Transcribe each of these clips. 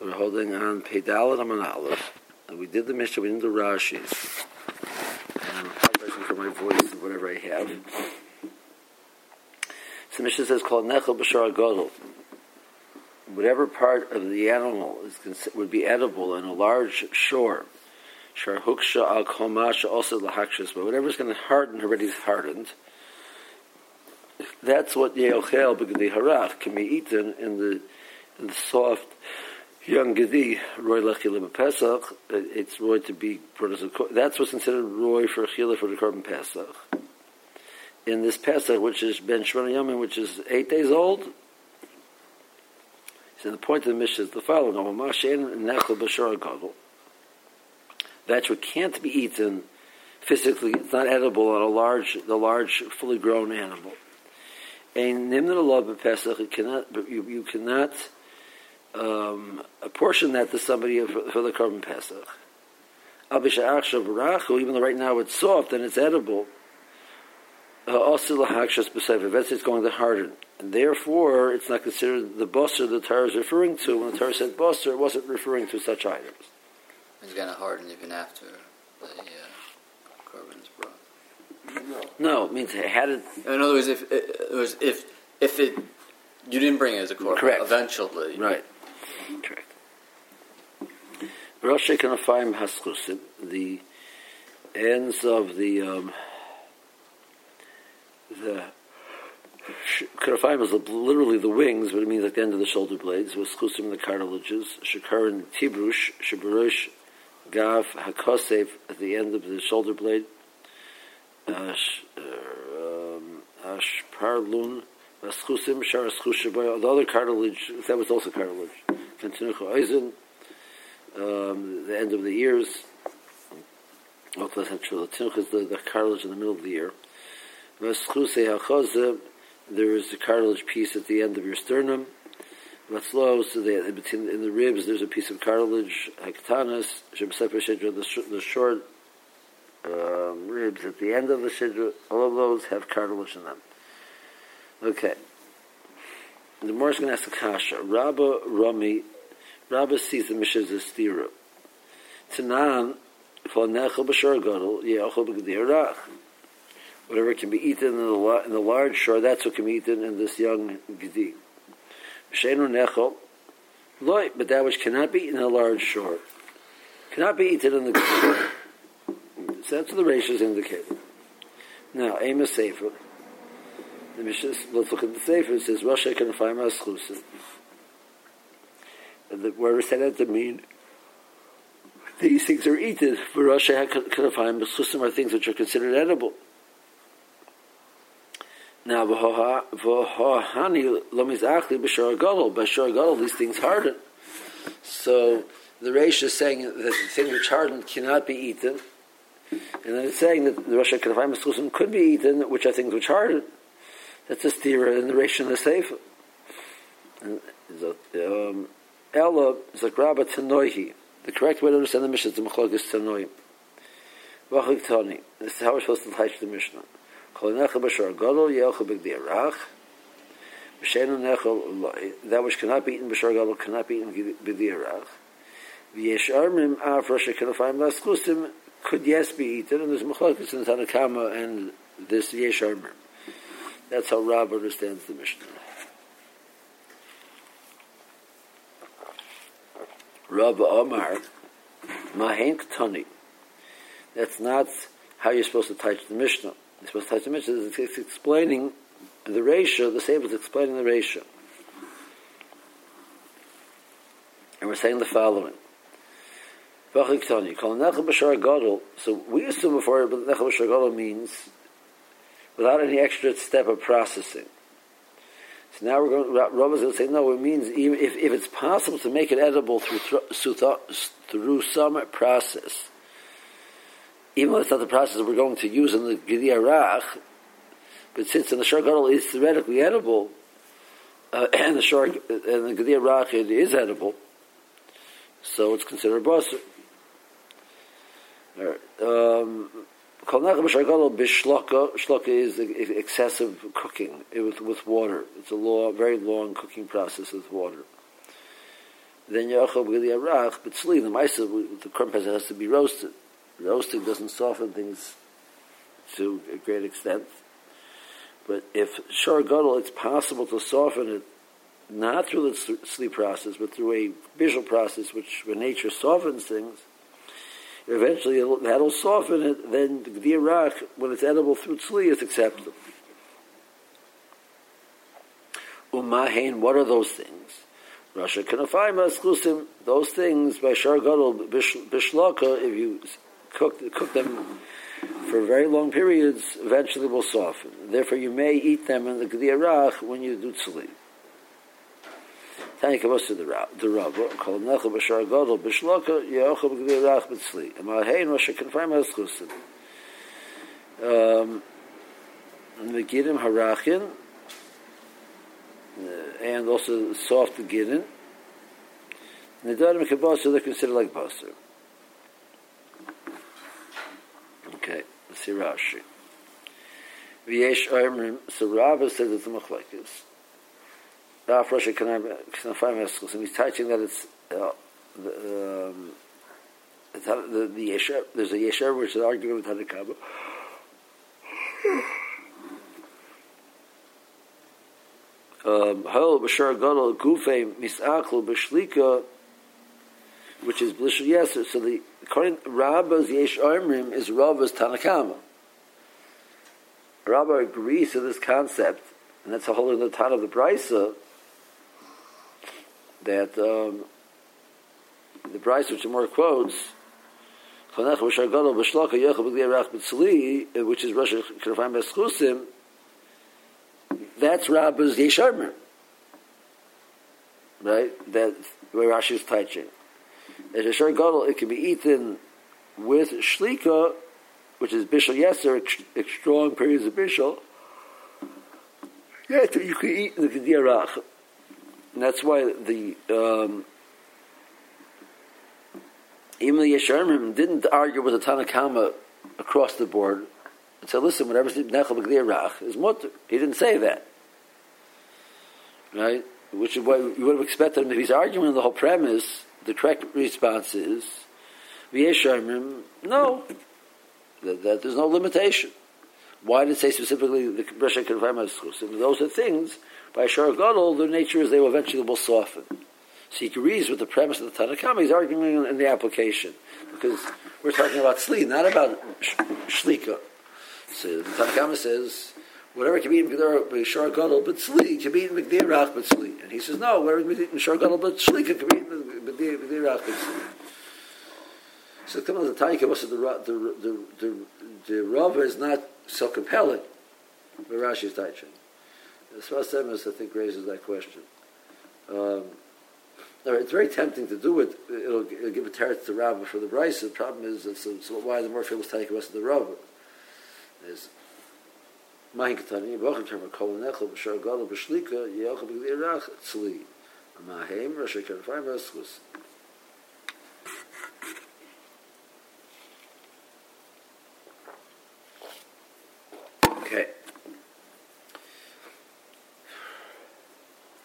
We're holding on Pedalit Aman Aleph. And we did the Mishnah, we didn't do Rashi's. And I'm for my voice and whatever I have. So the Mishnah says, called Nechel Bashar Godel. Whatever part of the animal is would be edible in a large shore, Shar Huksha al Komasha also Lahakshas, but whatever's going to harden already is hardened. That's what Yeochel Begadi Harach can be eaten in the, in the soft young gedi roy lechilim pesach. It's roy to be a that's what's considered roy for chila for the korban pesach. In this pesach, which is ben shmona yamin, which is eight days old. So the point of the mission is the following. That's what can't be eaten physically. It's not edible on a large, the large, fully grown animal. And nimna pesach. It cannot. You cannot um, apportion that to somebody for, for the korban pesach. Even though right now it's soft and it's edible, uh, also it's going to harden. And therefore, it's not considered the bosser the Torah is referring to. When the Torah said bosser, it wasn't referring to such items. It's going to harden even after the uh, korban's brought. No, it means it had it. In other words, if it, if if it you didn't bring it as a korban, Correct. eventually, right? Rosh Kanafayim Haschusim, the ends of the um, the Kanafayim is literally the wings, but it means at the end of the shoulder blades. Was Chusim the cartilages. Shakaran Tibrush Shabarush Gav Hakosev at the end of the shoulder blade. Uh, um, Ashparlun Vaschusim Sharaschushaboy. The other cartilage that was also cartilage. Fentinucha Eisen, um, the end of the ears. Also, that's true. The is the, the cartilage in the middle of the ear. There is a cartilage piece at the end of your sternum. So the, between, in the ribs, there's a piece of cartilage. Hektanis, the, the short um, ribs at the end of the shidra, all of those have cartilage in them. Okay. The Morris going to ask a kasha. Rabba Rami, Rabba sees the Mishnah as a stira. Tanan, b'shor gadol, b'gdir Whatever can be eaten in the, in the large shore, that's what can be eaten in this young gedi. Shenu nechel, loy, but that which cannot be eaten in a large shore, cannot be eaten in the gedi. so that's what the is indicating. Now, aim is safer. The Mishnah, let's look at the Sefer. It says, Rosh can find Maschlusim. And word is said to mean these things are eaten. For can find Maschlusim are things which are considered edible. Now, v'hohani lomizachli b'shor gadol. These things harden. So the Reish is saying that the thing which hardened cannot be eaten. And then it's saying that the Rosh Hashanah could be eaten, which are things which harden. That's a stira in the Reish and the Sefer. Um, Ella Zagraba Tanoihi. The correct way to understand the Mishnah is the Mechlogis Tanoim. Vachik Tani. This is how we're supposed to teach the Mishnah. Kol Nechel Bashar Gadol Yelchel B'gdi Arach. B'Shenu Nechel That which cannot be eaten Bashar Gadol cannot be eaten B'gdi Arach. V'yesh Armim Av Rosh Kanafayim Laskusim could yes be eaten, and there's Mechlogis in Tanakama and this Yesh Armim. That's how Rab understands the Mishnah. Rab Omar, Mahen Ktani. That's not how you're supposed to touch the Mishnah. You're supposed to touch the Mishnah. It's explaining the ratio, the same is explaining the ratio. And we're saying the following. So we assume before, but Nechel B'Shar means without any extra step of processing. So now we're going. Rabbi's going to say no. It means even if, if it's possible to make it edible through through some process, even though it's not the process we're going to use in the Gedi but since in the Shor Gadol is theoretically edible, uh, and the Shor and the Gedi Rach it is edible, so it's considered basar. Um, Shlaka is excessive cooking with, with water. It's a long, very long cooking process with water. then Yochel B'Gili Arach, but Tzli, the Maisa, the Korban Pesach has to be roasted. Roasting doesn't soften things to a great extent. But if Shor it's possible to soften it not through the sleep process, but through a visual process, which when nature softens things, eventually that'll soften it. Then the Iraq, when it's edible through tzli, is acceptable. Umahain, what are those things? Rasha Kanafayma exclusive those things by Shar Gadol Bishlaka, if you cook, cook them for very long periods, eventually will soften. Therefore, you may eat them in the Gdiyarach when you do tzli. You to the Rav. The Rav B'Shar B'Shloka B'Gdiyarach B'Tzli. Rasha Kanafayma exclusive. Um, Harachin, uh, and also soft kibasa they're considered like basar. Okay, let's see Rashi. V'yesh Amrim, so Rava says it's a machlekes. Raf Rashi Kanafayim Eschus, and he's teaching that it's uh, the, um, the, the Yesher, there's a Yesher which is arguing with Hadakabah. Um, Hol b'shar gadol gufe misaklu b'shlika, which is blishul yeser. So the according Rabba's yesh armrim is Rabba's Tanakama. Rabba agrees to this concept, and that's a whole other ton of the Brisa, that um, the Brisa, which more quotes, which is Rosh Kerfam Beschusim, that's Rabba's Yesharmer. Right? That's where Rashi is teaching. As a Shar Gadol, it can be eaten with Shlika, which is Bishal Yeser, strong periods of Bishal. Yeah, you can eat the Kediyarach. And that's why the, um, even the Yesharmim didn't argue with the Tanakama across the board and said, listen, whatever's Nechel is mutter. He didn't say that right? Which is what you would have expected him if he's arguing the whole premise. The correct response is, "V'yesharmim." No, that, that, there's no limitation. Why did it say specifically the Resha Kervamaschus? And those are things by Shar Gadol. Their nature is they will eventually will soften. So he agrees with the premise of the Tanakama. He's arguing in the application because we're talking about sleep, not about sh- shlika. So the Tanakama says whatever can be in eaten b'shar gadol but tzli can be eaten b'gdirach but tzli. And he says no, whatever can be eaten b'shar gadol but tzli can be eaten b'gdirach but tzli. So come on, the Taika was the the the the the Rava is not so compelling. But Rashi is teaching. The Sfas Emes, I think, raises that question. Um, it's very tempting to do it. It'll, it'll give a teretz to Rava for the Bryce. The problem is, so why the more famous Taika was the Rava is Mein Ketani, Bochum Terma Kol Nechel, B'Shar Gadol, B'Shlika, Yeochel B'Gdi Erach, Tzli. Amahem, Rosh Eschus. Okay.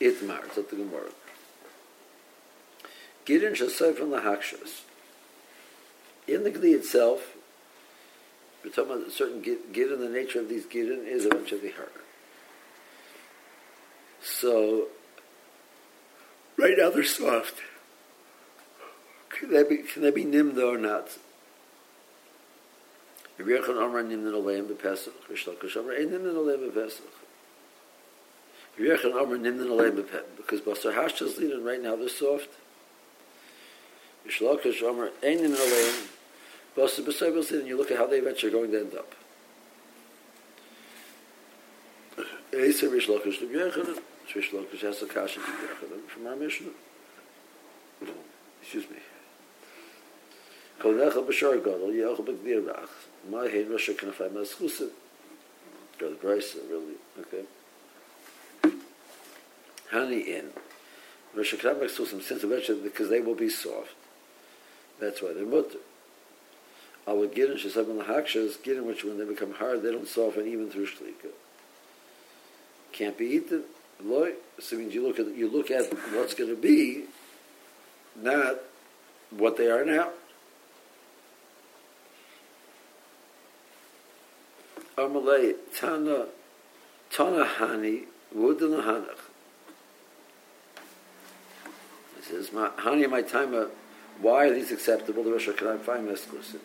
Itmar, the Gemara. Gidin Shasai from the Hakshas. In the Gdi itself, we're talking about a certain girin. The nature of these girin is a bunch of vihar. So, right now they're soft. Can they be, can they be nimda or not? Rabbi Yechon Amar nimda noleim bepesach. Rish Lakish Amar ein nimda noleim bepesach. Yechon Amr Nimnan Alei Bepem. Because Basar is leading right now, they're soft. Yishlokash Amr Ein Nimnan Alei Basar Besebel's leading, you look at how they eventually are going to end up. Eiser Yishlokash Lim Yechonim. Yishlokash has a kasha Lim Yechonim from our Mishnah. Excuse me. Kodecha Bashar Gadol, Yechonim Begdir Rach. My Hein Rosh HaKanafai Maschusim. Go to Bryce, really. Okay. Honey in. Rosh Kanafai Maschusim, since eventually, because they will be soft. That's why they're mutter. Our girin shesabim lahakshas girin which when they become hard they don't soften even through shlika. Can't be eaten. Loy. So means you look at you look at what's going to be. not what they are now. Amalei Tana Tana Hani Wudin Hanach. He says, Hani, my time, uh, why are these acceptable? The Rosh Hashanah find exclusive.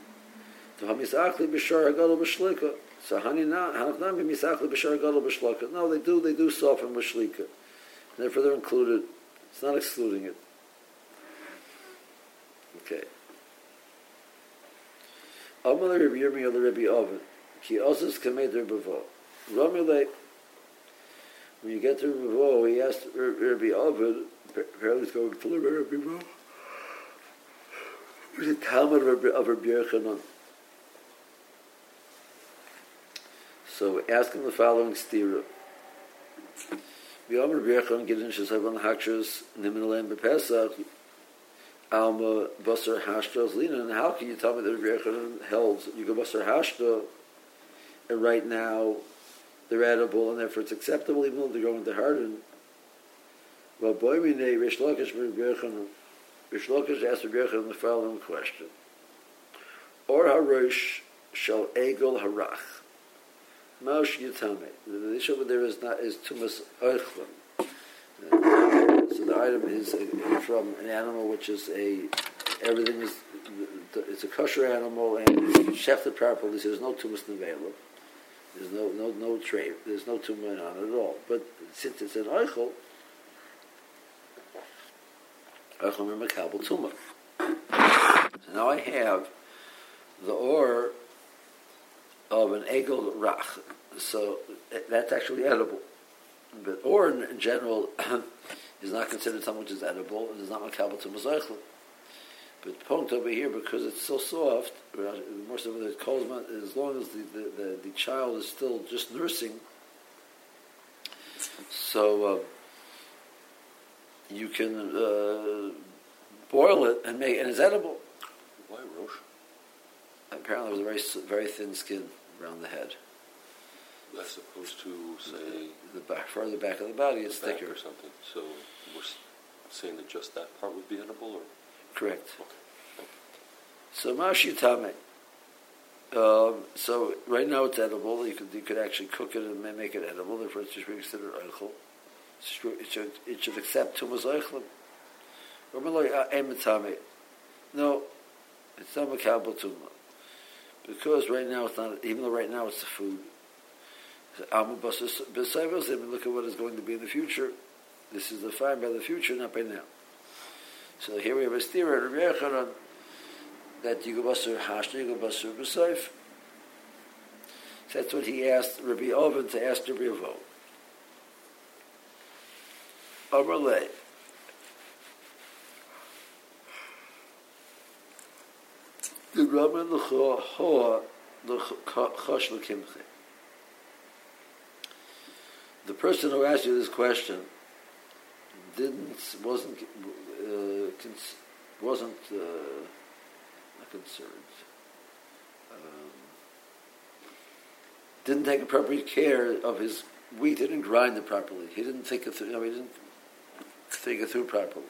To Hamisachli Bishar Hagadol B'Shlika. So Hani na Hanach Nami Misachli Bishar Hagadol B'Shlika. No, they do, they do soften B'Shlika. Therefore, they're included. It's not excluding it. Okay. Amal Rabbi Yirmiyah the Rabbi Oven. Ki Osus Kamed Rabbi Ramilei. When you get to Rabbi he asked Rabbi Oven, apparently he's going to Rabbi Rabbi He's a Talmud of of Rabbi Yochanan. So ask him the following stira. V'yomer Rabbi Yochanan Gidin Shesavon Hakshas Nimin Alein B'Pesach Alma Basar Hashta Lina. And how can you tell me that Rabbi Yochanan held you go Basar Hashta and right now they're edible and therefore it's acceptable even though they're going to harden. Well, boy, we know Rish Lakish Rabbi Yochanan Rish Lakish asked Yochanan the following question. Or Harosh shall egel harach. Maush Yitame. The issue over there is not is tumas oichlam. Uh, so the item is from an animal which is a everything is it's a kosher animal and shefted properly. There's no tumas nevela. There's no no no trade. There's no tumah on it at all. But since it's an oichel, tumah. So now I have the or of an egel rach. So that's actually edible. But or in general is not considered something which is edible and is not makabel to mazaychel. But the over here, because it's so soft, more so the calls as long as the, the, the, the, child is still just nursing, so uh, you can uh, boil it and make and it's edible. Why rosh? Apparently, it was a very very thin skin around the head. As opposed to say the back, further back of the body, it's the thicker or something. So we're saying that just that part would be edible, or Correct. okay. So mashi tame. Um, so right now it's edible. You could you could actually cook it and make it edible. Therefore, it's just considered eichel. It should it should accept tumas uh, eichel. No, it's not a makabel tuma because right now it's not. Even though right now it's the food. Look at what is going to be in the future. This is the fine by the future, not by now. So here we have a stira at Rabbi Yochanan that you go basur hashna, you go basur b'soif. So that's what he asked Rabbi Oven to ask Rabbi Avo. Amalei. The l'choa the person who asked you this question didn't wasn't uh, cons- wasn't uh, concerned. Um, didn't take appropriate care of his wheat. He didn't grind it properly. He didn't think of. No, he didn't think it through properly.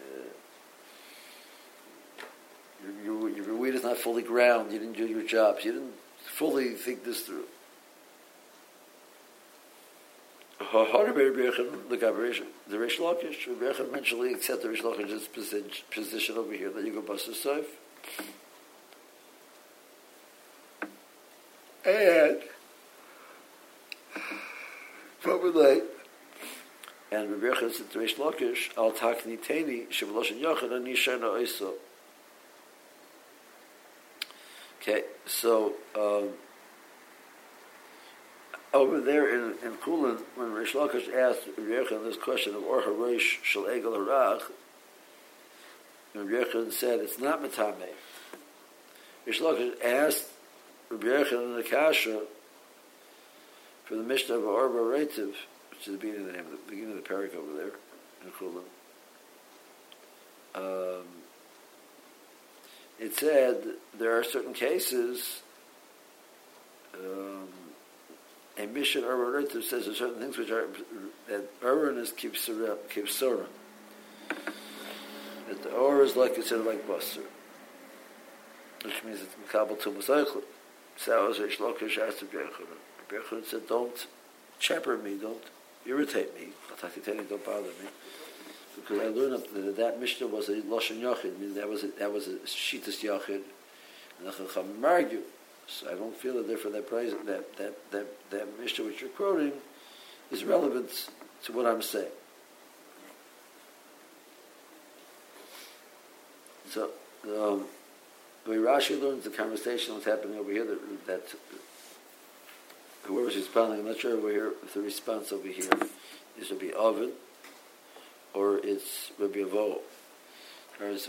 Uh, your, your, your wheat is not fully ground. You didn't do your jobs. You didn't fully think this through. The Rish Lakish, Rebbe eventually accept the Rish Lakish's position over here that you go bust a soif. And probably and Rebbe Yechon said to Rish Lakish, Al takni teni shevloshin yochad ani shena oiso. Okay, so um, over there in, in Chulin, when Rish Lakish asked Yechon this question of Or Harosh Shal Egel Harach, and Yechon said it's not Matame. Rish Lakish asked Rabbi Yechon in the Kasha for the Mishnah of Arba Reitiv, which is the beginning of the name, the beginning of the parak over there in Chulin. Um, it said there are certain cases um, a mission Urban says there are certain things which are that Urban is kipsura. that the or is like considered like buster, which means it's mekabel to. So as Rish asked to Bechon, Bechon said, "Don't chaper me, don't irritate me. I don't bother me." Because I learned that that Mishnah was a Lashon Yachid, means that was a, that was a Shitas Yachid, and the Chacham argue. So I don't feel that therefore that praise that that that that Mishnah which you're quoting is relevant to what I'm saying. So, um, when Rashi learns the conversation that's happening over here, that, that whoever's responding, I'm not sure over here if the response over here is to be Ovid or it's Rabbi Avo. Is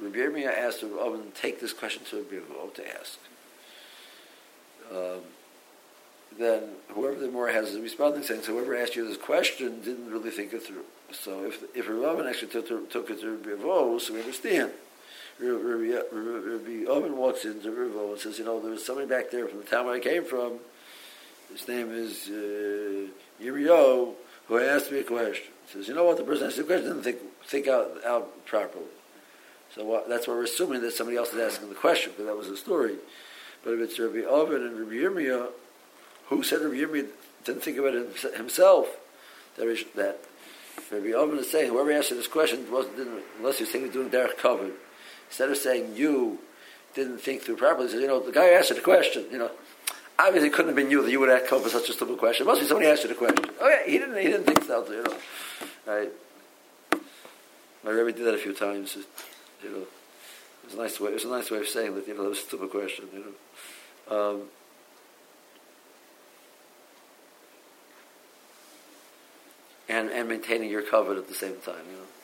Rabbi Yirmiyah asked Rabbi Ovid take this question to Rabbi Avo to ask. Um, then whoever the more has is responding saying, so whoever asked you this question didn't really think it through. So if if Rabbi actually took, took it to Rabbi Avo, so we understand. Rabbi Oven walks into Rivo and says, you know, there was somebody back there from the town where I came from. His name is uh, Yirio, who asked me a question. He says, you know what, the person asked the question didn't think, think out, out properly. So what, that's why we're assuming that somebody else is asking the question, because that was the story. But if it's Rabbi Oven and Rabbi Yirmiyah, who said Rabbi Yirmiyah didn't think about it himself, that, that Rabbi Oven is saying, whoever asked this question, wasn't, didn't, unless he's thinking doing Derek covered, Instead of saying you didn't think through properly, he says, you know, the guy asked the question, you know, obviously it couldn't have been you that you would come for such a stupid question. It must be somebody asked you the question. Oh yeah, he didn't, he didn't think so, you know. Right? My Rebbe did that a few times, you know. It was a nice way, it was a nice way of saying that, you know, that was a stupid question, you know. Um, and, and maintaining your covet at the same time, you know.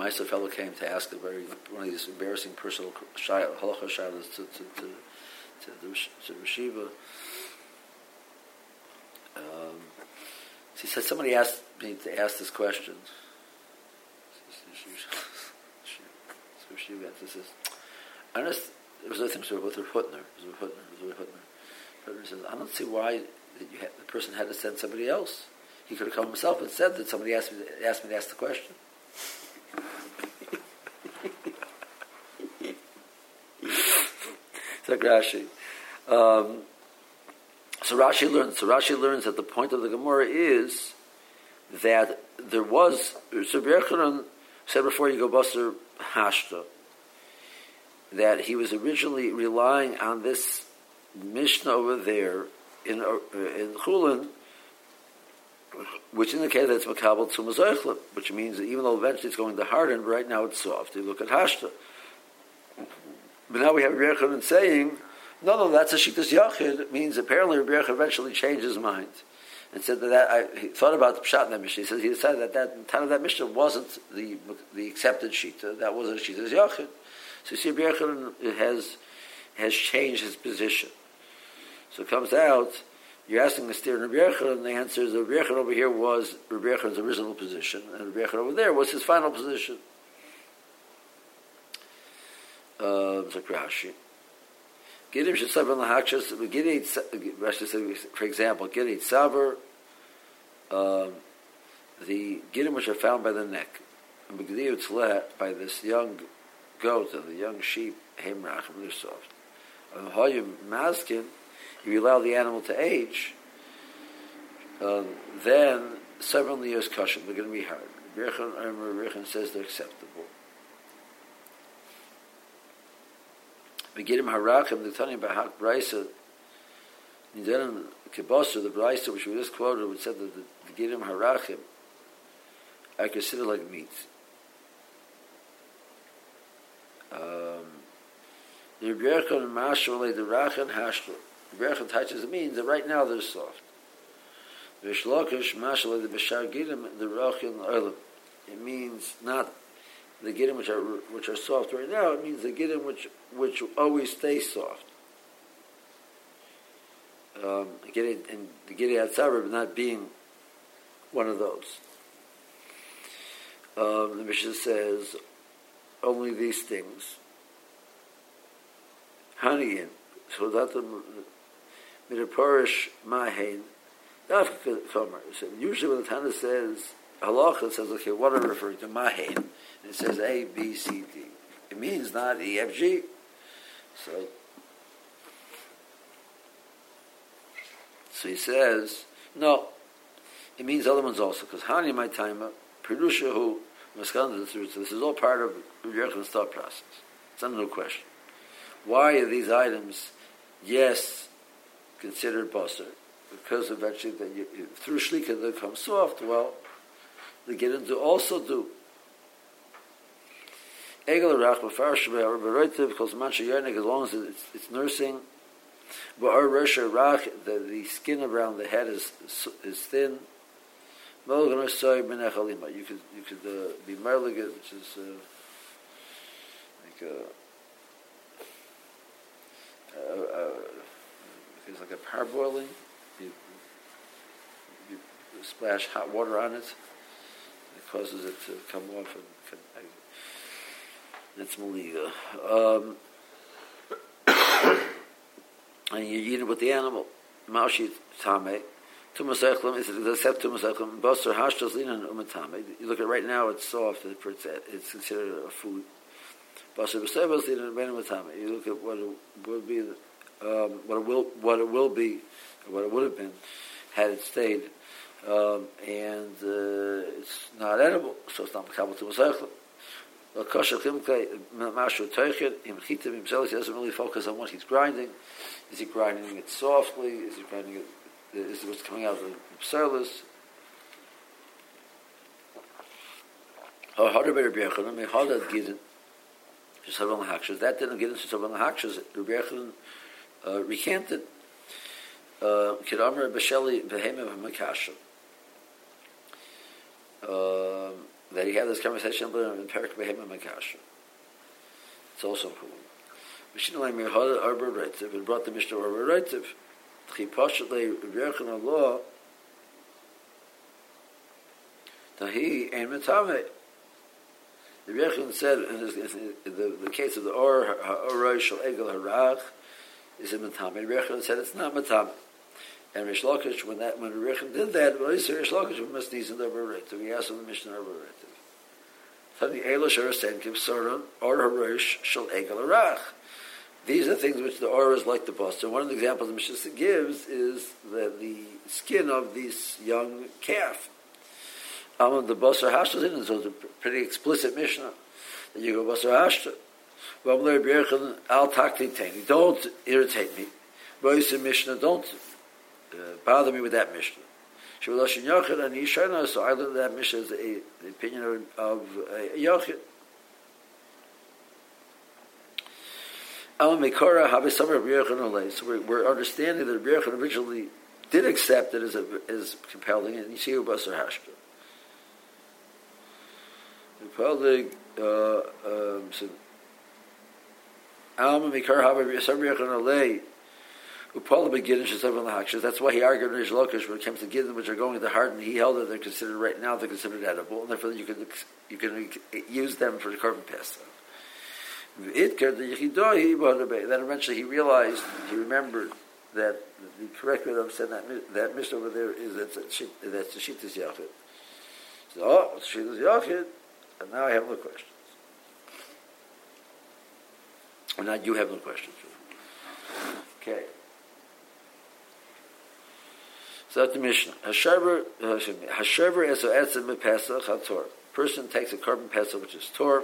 Maisa fellow came to ask a very one of these embarrassing personal halacha shalas to to to to the to. Um, he said somebody asked me to ask this question. So she went. says, I know it was other things with her Hutner. It was with Hutner. It was with Hutner. Hutner says, I don't see why had, the person had to send somebody else. He could have come himself and said that somebody asked me, asked me to ask the question. Like Rashi. Um, so Rashi learns. So Rashi learns that the point of the Gemara is that there was. So Berchanan said before you go Buster Hashta that he was originally relying on this Mishnah over there in uh, in Chulin, which indicated that it's makabel to which means that even though eventually it's going to harden, right now it's soft. You look at Hashta. But now we have Rabbi Yochanan saying, no, no, that's a Shittas Yachid. It means apparently Rabbi Yochanan eventually changed his mind and said that, that I, he thought about the Pshat in that Mishnah. He says he decided that that time of that Mishnah wasn't the the accepted Shita. That was a Shittas Yachid. So you see, Rabbi Yochanan has has changed his position. So it comes out. You're asking the steer Rabbi Yochanan, and the answer is Rabbi Yochanan over here was Rabbi Yochanan's original position, and Rabbi Yochanan over there was his final position uh, Rashi. Gidim shesaver lahakshas. Gidei Rashi said, for example, Gidei saver. Um, the gidim which are found by the neck, and by this young goat and the young sheep, hemrach, they're soft. Hoyim maskin, if you allow the animal to age, um, then several years cushion, they're going to be hard. Birchan says they're acceptable. Begirim Harachim, the Tanya Bahak Braisa, Nidarim Kibosra, the Braisa which we just quoted, which said that the Begirim Harachim are considered like meat. Um, the Rebbe and the Rachan Hashkel. Rebbe touches it means that right now they're soft. Vishlokish Mashal, the Bashar Gidim, the Rachan Oilim. It means not the giddim which are which are soft right now, it means the giddim which which always stay soft. Um, getting and the giddim atzaber, but not being one of those. Um, the Mishnah says only these things. Honey in so that the Midaporish Mahain. So usually when the Tana says halacha, says, okay, what are referring to? Mahain. And it says A, B, C, D. It means not E, F, G. So, so he says, no, it means other ones also, because Hani my time, Perusha who, Maskanda, so this is all part of Yerchan's thought process. It's not no question. Why are these items, yes, considered basar? Because eventually, that through shlika they come soft. Well, they get into also do. Egel rach b'farish b'roitiv because mancha yernik as long as it's, it's nursing. Our resha rach the, the skin around the head is is thin. You could you could uh, be merliget, which is uh, like a uh, uh, it's like a parboiling. You, you splash hot water on it. It causes it to come off and can, it's maliga. Um, and you eat it with the animal. Maushi tame. Is except tumas echlim. Basar hashtas linan umatame. You look at it right now; it's soft. It's, it's considered a food. Basar b'sevas linan umatame. You look at what it would be, um, what it will, what it will be, what it would have been had it stayed, um, and uh, it's not edible, so it's not mekabel tumas He doesn't really focus on what he's grinding. Is he grinding it softly? Is he grinding it? Is it what's coming out of the pserlis? Or harder by Rabbi Yochanan, may harder gidin. Just have on the hakshas. That didn't get into the hakshas. Rabbi Yochanan uh, recanted. Uh, Kidamer b'sheli b'hemem ha'makashim. Um, that he had this conversation in Perik Behema Makasha. It's also important. Mishnah Lai Mirhada Arba Reitiv, and brought the Mishnah Arba Reitiv. Chi Pashat Lai Rebechan Allah, Tahi Ein Metame. The Rebechan said, in, his, in the, the case of the Or, Ha'oroi Shal Egel Harach, is it Metame. The Rebechan said it's not Metame. And Rish Lakish, when that when Rechon did that, well, he said Rish Lakish must need the Barit. So he asked him the Mishnah Barit. Tani Eilish or Senkiv Soran or Harosh Shal Egel Arach. These are things which the aura is like the bust. And one of the examples the Mishnah gives is the, the skin of this young calf. Um, the Basar Hashta in so it's a pretty explicit Mishnah. That you go Basar Hashta. Don't irritate me. Boyce Mishnah, don't uh, bother me with that Mishnah. Yochid so I learned that Mishnah is a, the opinion of, uh, Yochid. Habisamar Rabbi So we're, we're understanding that Rabbi originally did accept it as, a, as compelling, and you see Basar Hashka. Compelling, uh, um, so, Alma Mekora Habisamar Rabbi the That's why he argued in Rish Lakish when it comes to Gidden, which are going to the heart, and he held that they're considered right now they're considered edible, and therefore you can you can use them for the carbon pasta. Then eventually he realized, he remembered that the correct way of saying that that Mishnah over there is that that's the Yachid. So, oh, Yachid, and now I have no questions. And now you have no questions. Okay. So that's the Mishnah. Hashaver, uh, Hashaver is a etzim pesach hator. Person takes a korban pesach, which is tor.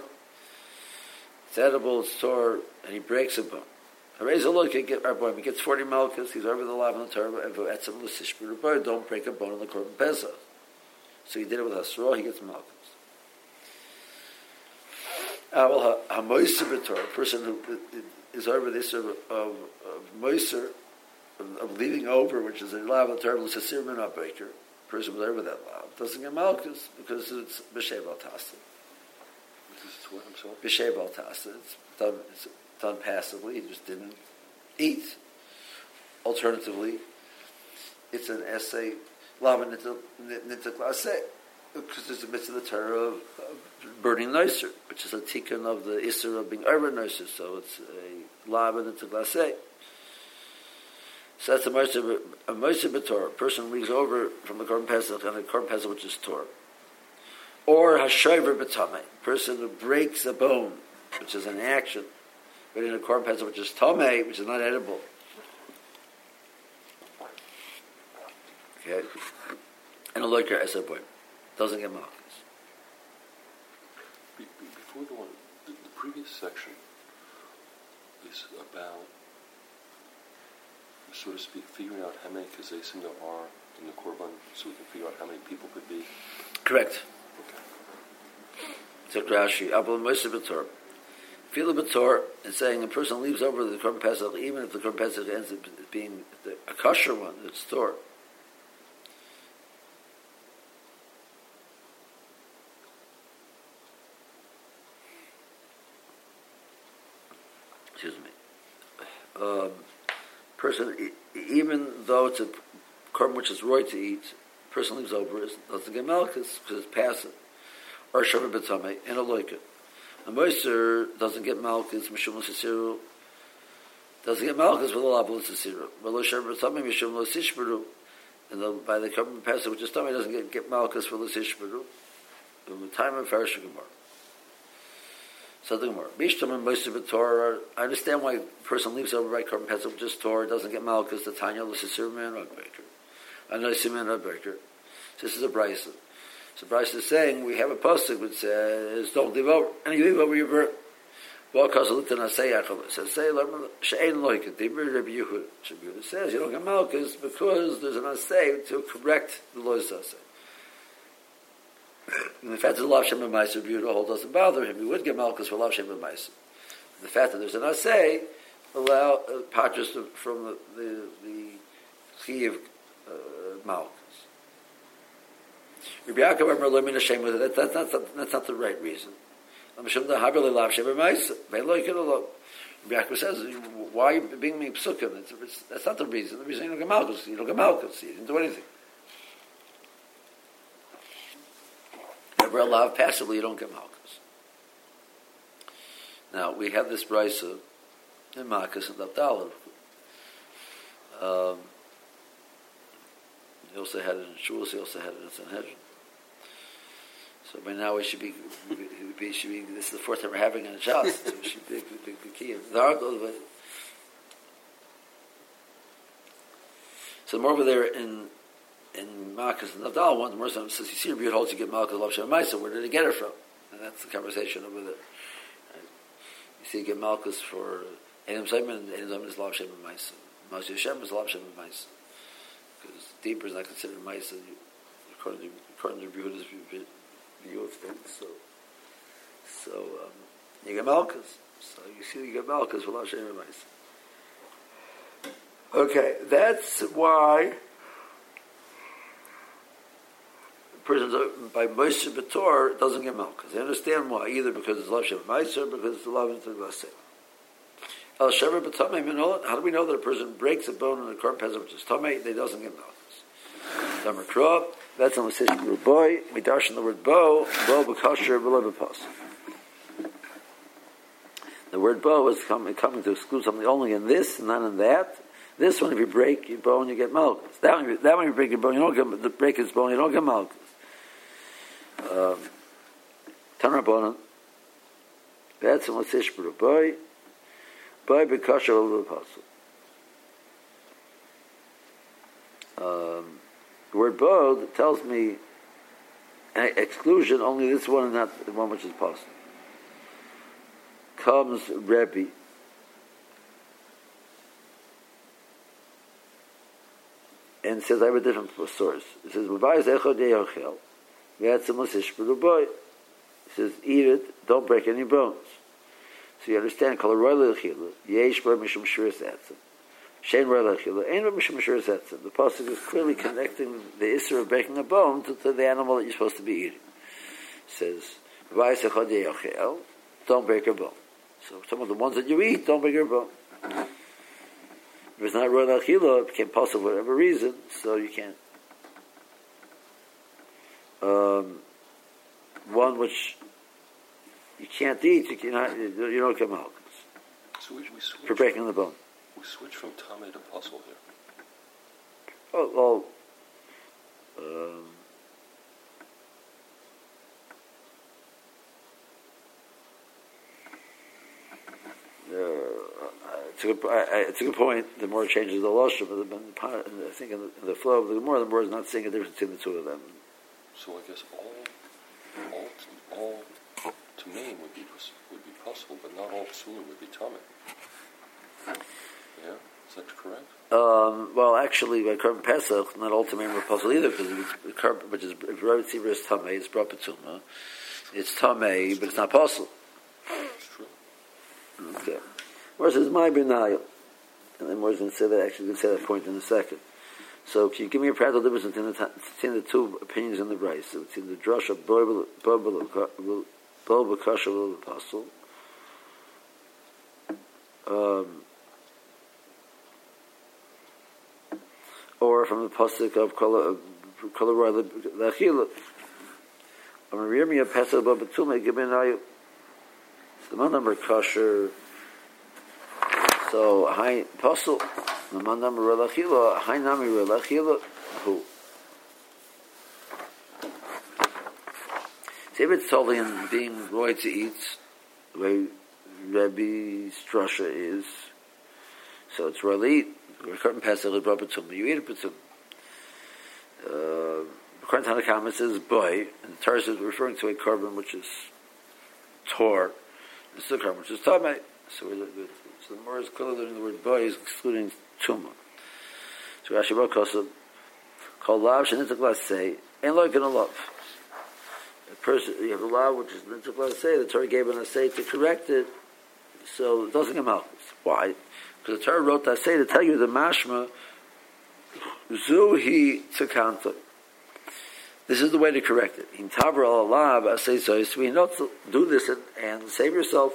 It's edible, it's tor, and he breaks a bone. Hareza look, he get our boy. He gets forty malchus. He's over the lav and the Torah. And etzim l'sishbir Don't break a bone in the korban pesach. So he did it with hasra. He gets malchus. Aval uh, hamoiser A person who uh, is over this of, of, of of leaving over, which is a lav terrible sasirman operator, person was over that lav, doesn't get malchus because it's b'shev al tasta. B'shev al tasta. It's done, it's done passively. He just didn't eat. Alternatively, it's an essay lav nitzaklase because there's a bit of the Torah of, burning nicer, which is a tikkun of the isser of being over nicer. So it's a lav nitzaklase. So that's a Moisa, a Moisa B'Torah. A person leaves over from the Korban Pesach and the Korban Pesach which is Torah. Or Hashover B'Tamei. person who breaks a bone, which is an action, but in a Korban Pesach which is Tomei, which is not edible. Okay? And a loiker as a boy. Doesn't get be- Before the one, the, the previous section is about, so to speak, figuring out how many kazesim there are in the korban, so we can figure out how many people could be. Correct. Okay. It's Rashi. Abel Moisa B'Torah. Fila B'Torah is saying a person leaves over the Korban Pesach, even if the Korban Pesach ends up being a kosher one, it's Torah. excuse me, um, person, e- even though it's a korban which is right to eat, person leaves over it, doesn't get malchus because it's passive. Or shavar b'tamei, and a loika. A moiser doesn't get malchus, mishum l'sisiru, doesn't get malchus with a lav l'sisiru. But lo shavar b'tamei, mishum l'sishberu, and the, by the korban passive which is tummy, doesn't get, get malchus for l'sishberu. In the time of Farshah Gemara. So the Gemara. And Torah. I understand why a person leaves over by Korban Pesach just Torah, doesn't get Malchus, the Tanya, the Sisir man, Rugbaker. I know Siman Rugbaker. So this is a Bryson. So Bryson is saying we have a posting which says don't leave over, and you leave over your birth. Well, because of the Nasei Achal, it says, say, She'en Loik, it Rabbi Yehuda. Rabbi Yehuda says you don't get Malchus because there's an Nasei to correct the. And the fact that Lav Shem Meiser Yehuda doesn't bother him, he would get Malchus for Lav Shem Meiser. The fact that there's an assay allow uh, Patras from the the, key of uh, Malchus. Rabbi Yaakov Amar Lo Min Hashem with it. That, that's, not, that's not the right reason. I'm sure the Habil Lav Shem Maisa. They like it a lot. Rabbi Yaakov says, why are you being me psukim? That's not the reason. The reason you don't get Malchus. You don't get Malchus. You didn't do anything. Never allowed passively, you don't get Malchus. Now, we have this brisa in Malchus and Abdallah. Um, he also had it in Shulas, he also had it in Sanhedrin. So by now we should be, we should be this is the fourth time we're having it in Shas, so we should be the, the, the key. So more over there in in Malchus and Abdallah, one the more says you see Rabbi holds you get Malchus Love Shem Maisa. Where did he get it from? And that's the conversation over there. Right? You see, you get Malchus for Adam Simon, and Adam Simon is Love Shem Maisa. Moshe Hashem is Love Shem Maisa. Because deeper is not considered Maisa according to according to Yehuda's view of things. So, so um, you get Malchus. So you see, you get Malchus for Love Shem Maisa. Okay, that's why person by Moshe Bator doesn't get Malchus. They understand why, either because it's Lav Shem Meiser, because it's Lav into Vaseh. El Shever how do we know that a person breaks a bone in a korban pesach, which is Tamei, they doesn't get Malchus? Damer Krov, that's on the Sish boy. We dash in the word bow, bow b'kosher below b'pos. The word bow is coming, coming to exclude something only in this, and not in that. This one, if you break your bone, you get Malchus. That one, that one, you break your bone, you don't get the break his bone, you don't get Malchus. Tanrabonon. Says boy. Boy b'kasher over the apostle. Um, the word bow tells me exclusion only this one and not the one which is possible. Comes Rebbe. And says, I have a different source. It says, he says, eat it, don't break any bones. So you understand, kol roy lechilu, yesh bar mishum shiris etzim. Shein roy lechilu, ein mishum shiris etzim. The pasuk is clearly connecting the issue of breaking a bone to, to the animal that you're supposed to be eating. It says, don't break a bone. So some of the ones that you eat, don't break your bone. If it's not roy lechilu, it became possible for whatever reason, so you can't um, one which you can't eat, you cannot, you don't come out. So we, we switch, for breaking the bone. We switch from Tame to Puzzle here. Oh, well, um, uh, it's a good, I, I, it's a good point. The more it changes the lashon, but the, I think in the, in the flow of the more, the more is not seeing a difference between the two of them. So I guess all, all, all Tumeim would be would be possible, but not all Psulim would be Tamim. Yeah, is that correct? Um, well, actually, by Korban Pesach, not all Tamim were possible either, because it's Korban, which is if Rav is Tamei, it's brought Petuma. It's Tamei, but it's not possible. It's true. Okay. Says my benayim, and then going to say that. Actually, going to say that point in a second. So, can you give me a practical difference between the, between the two opinions in the rice, between the drush of Bob Bakasha the apostle, um, or from the pasuk of Kol Lachila. I'm going to read me a pesach about Betume, an ayah. The number kosher. So high apostle the man number relachila hi nami relachila who totally in being roy to eat the way Rebbe Strasha is. So it's really we're cutting past the Rebbe Patum. You eat a Patum. Uh, according to Tanna Kamma, it says boy, and the Torah is referring to a korban which is tor. This the korban which is tamei. So, so the more is clearly learning the word boy is excluding tuma. So Rashi wrote Kosob, called lav shenitzak say, ain't like in a love. A person, you have a law which is nitzak say, the Torah gave an say to correct it, so it doesn't come out. Why? Because the Torah wrote that say to tell you the mashma, zuhi tzakanta. This is the way to correct it. In Tabra Allah, say so. We not do this and, and save yourself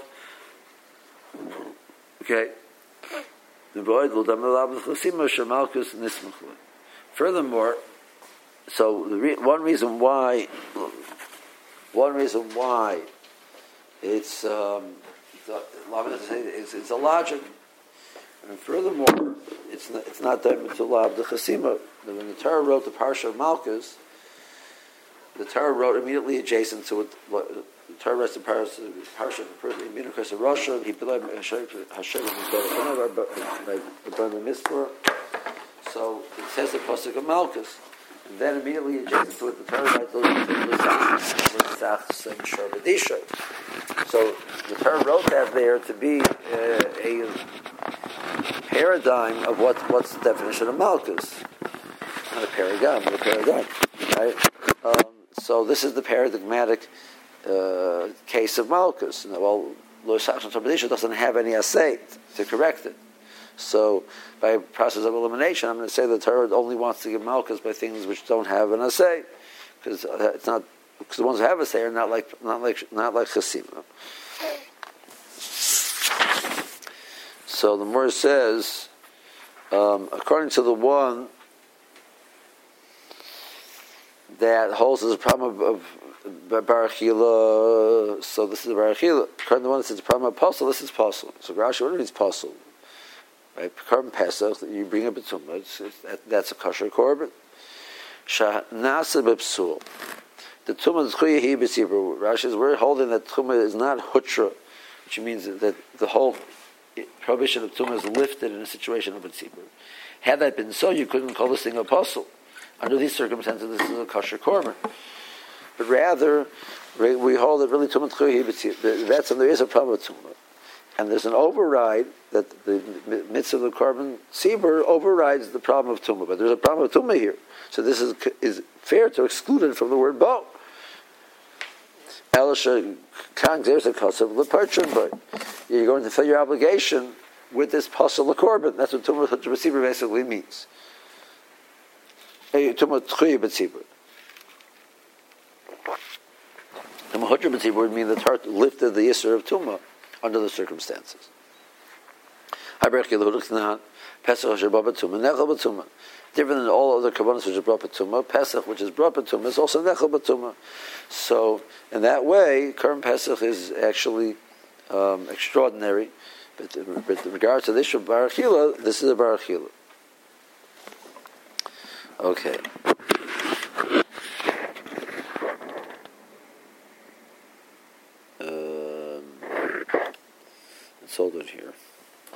Okay. Furthermore, so re- one reason why, one reason why it's um, it's, it's a logic, and furthermore, it's not, it's not to lab the chasima. When the Torah wrote the parsha of Malchus, the Torah wrote immediately adjacent to what Torah rests in Parsha, Parsha, Minukos of Russia, he below Hashem, Hashem, Hashem, Mitzvah. So it says the Pasuk of Malchus. And then immediately adjacent to it, the Torah writes those So the Torah wrote that there to be uh, a paradigm of what, what's the definition of Malchus. Not a paradigm, but a paradigm. Right? Um, so this is the paradigmatic uh, case of Malchus. You know, well, Lo Sachsom doesn't have any assay to correct it. So, by process of elimination, I'm going to say the Torah only wants to give Malchus by things which don't have an assay, because uh, it's not because the ones who have assay are not like not like not like Chasim. So the Mor says, um, according to the one that holds as a problem of, of Barachila, so this is Barachila. According to the one says the problem of apostle, this is apostle. So Rashi, what means apostle? Right? Korban Pesach, you bring a betumah, it's, it's, that, that's a kosher korban. Shahnasa bepsul. The tumah is chuyahi b'sibur. Rashi is we're holding that tumah is not hutra, which means that the whole prohibition of tumah is lifted in a situation of b'sibur. Had that been so, you couldn't call this thing apostle. Under these circumstances, this is a kosher korban but rather we hold that really tumat that's and there is a problem with tumah, and there's an override that the mitzvah of the korban seber overrides the problem of tumah, but there's a problem of tumah here, so this is is fair to exclude it from the word bo. Elisha Kang, there's a of leparchim, but you're going to fill your obligation with this puzzle korban. That's what tumah tzibur basically means. Tumah tchuy b'tzibur. B'tzibur would mean the Torah lifted the Yisr of Tumah under the circumstances. Different than all other kabbalas which are brought b'tumah, Pesach, which is brought b'tumah, is also nechel b'tumah. So, in that way, korban Pesach is actually um, extraordinary. But, in regards to this of Barachila, this is a Barachila. Okay.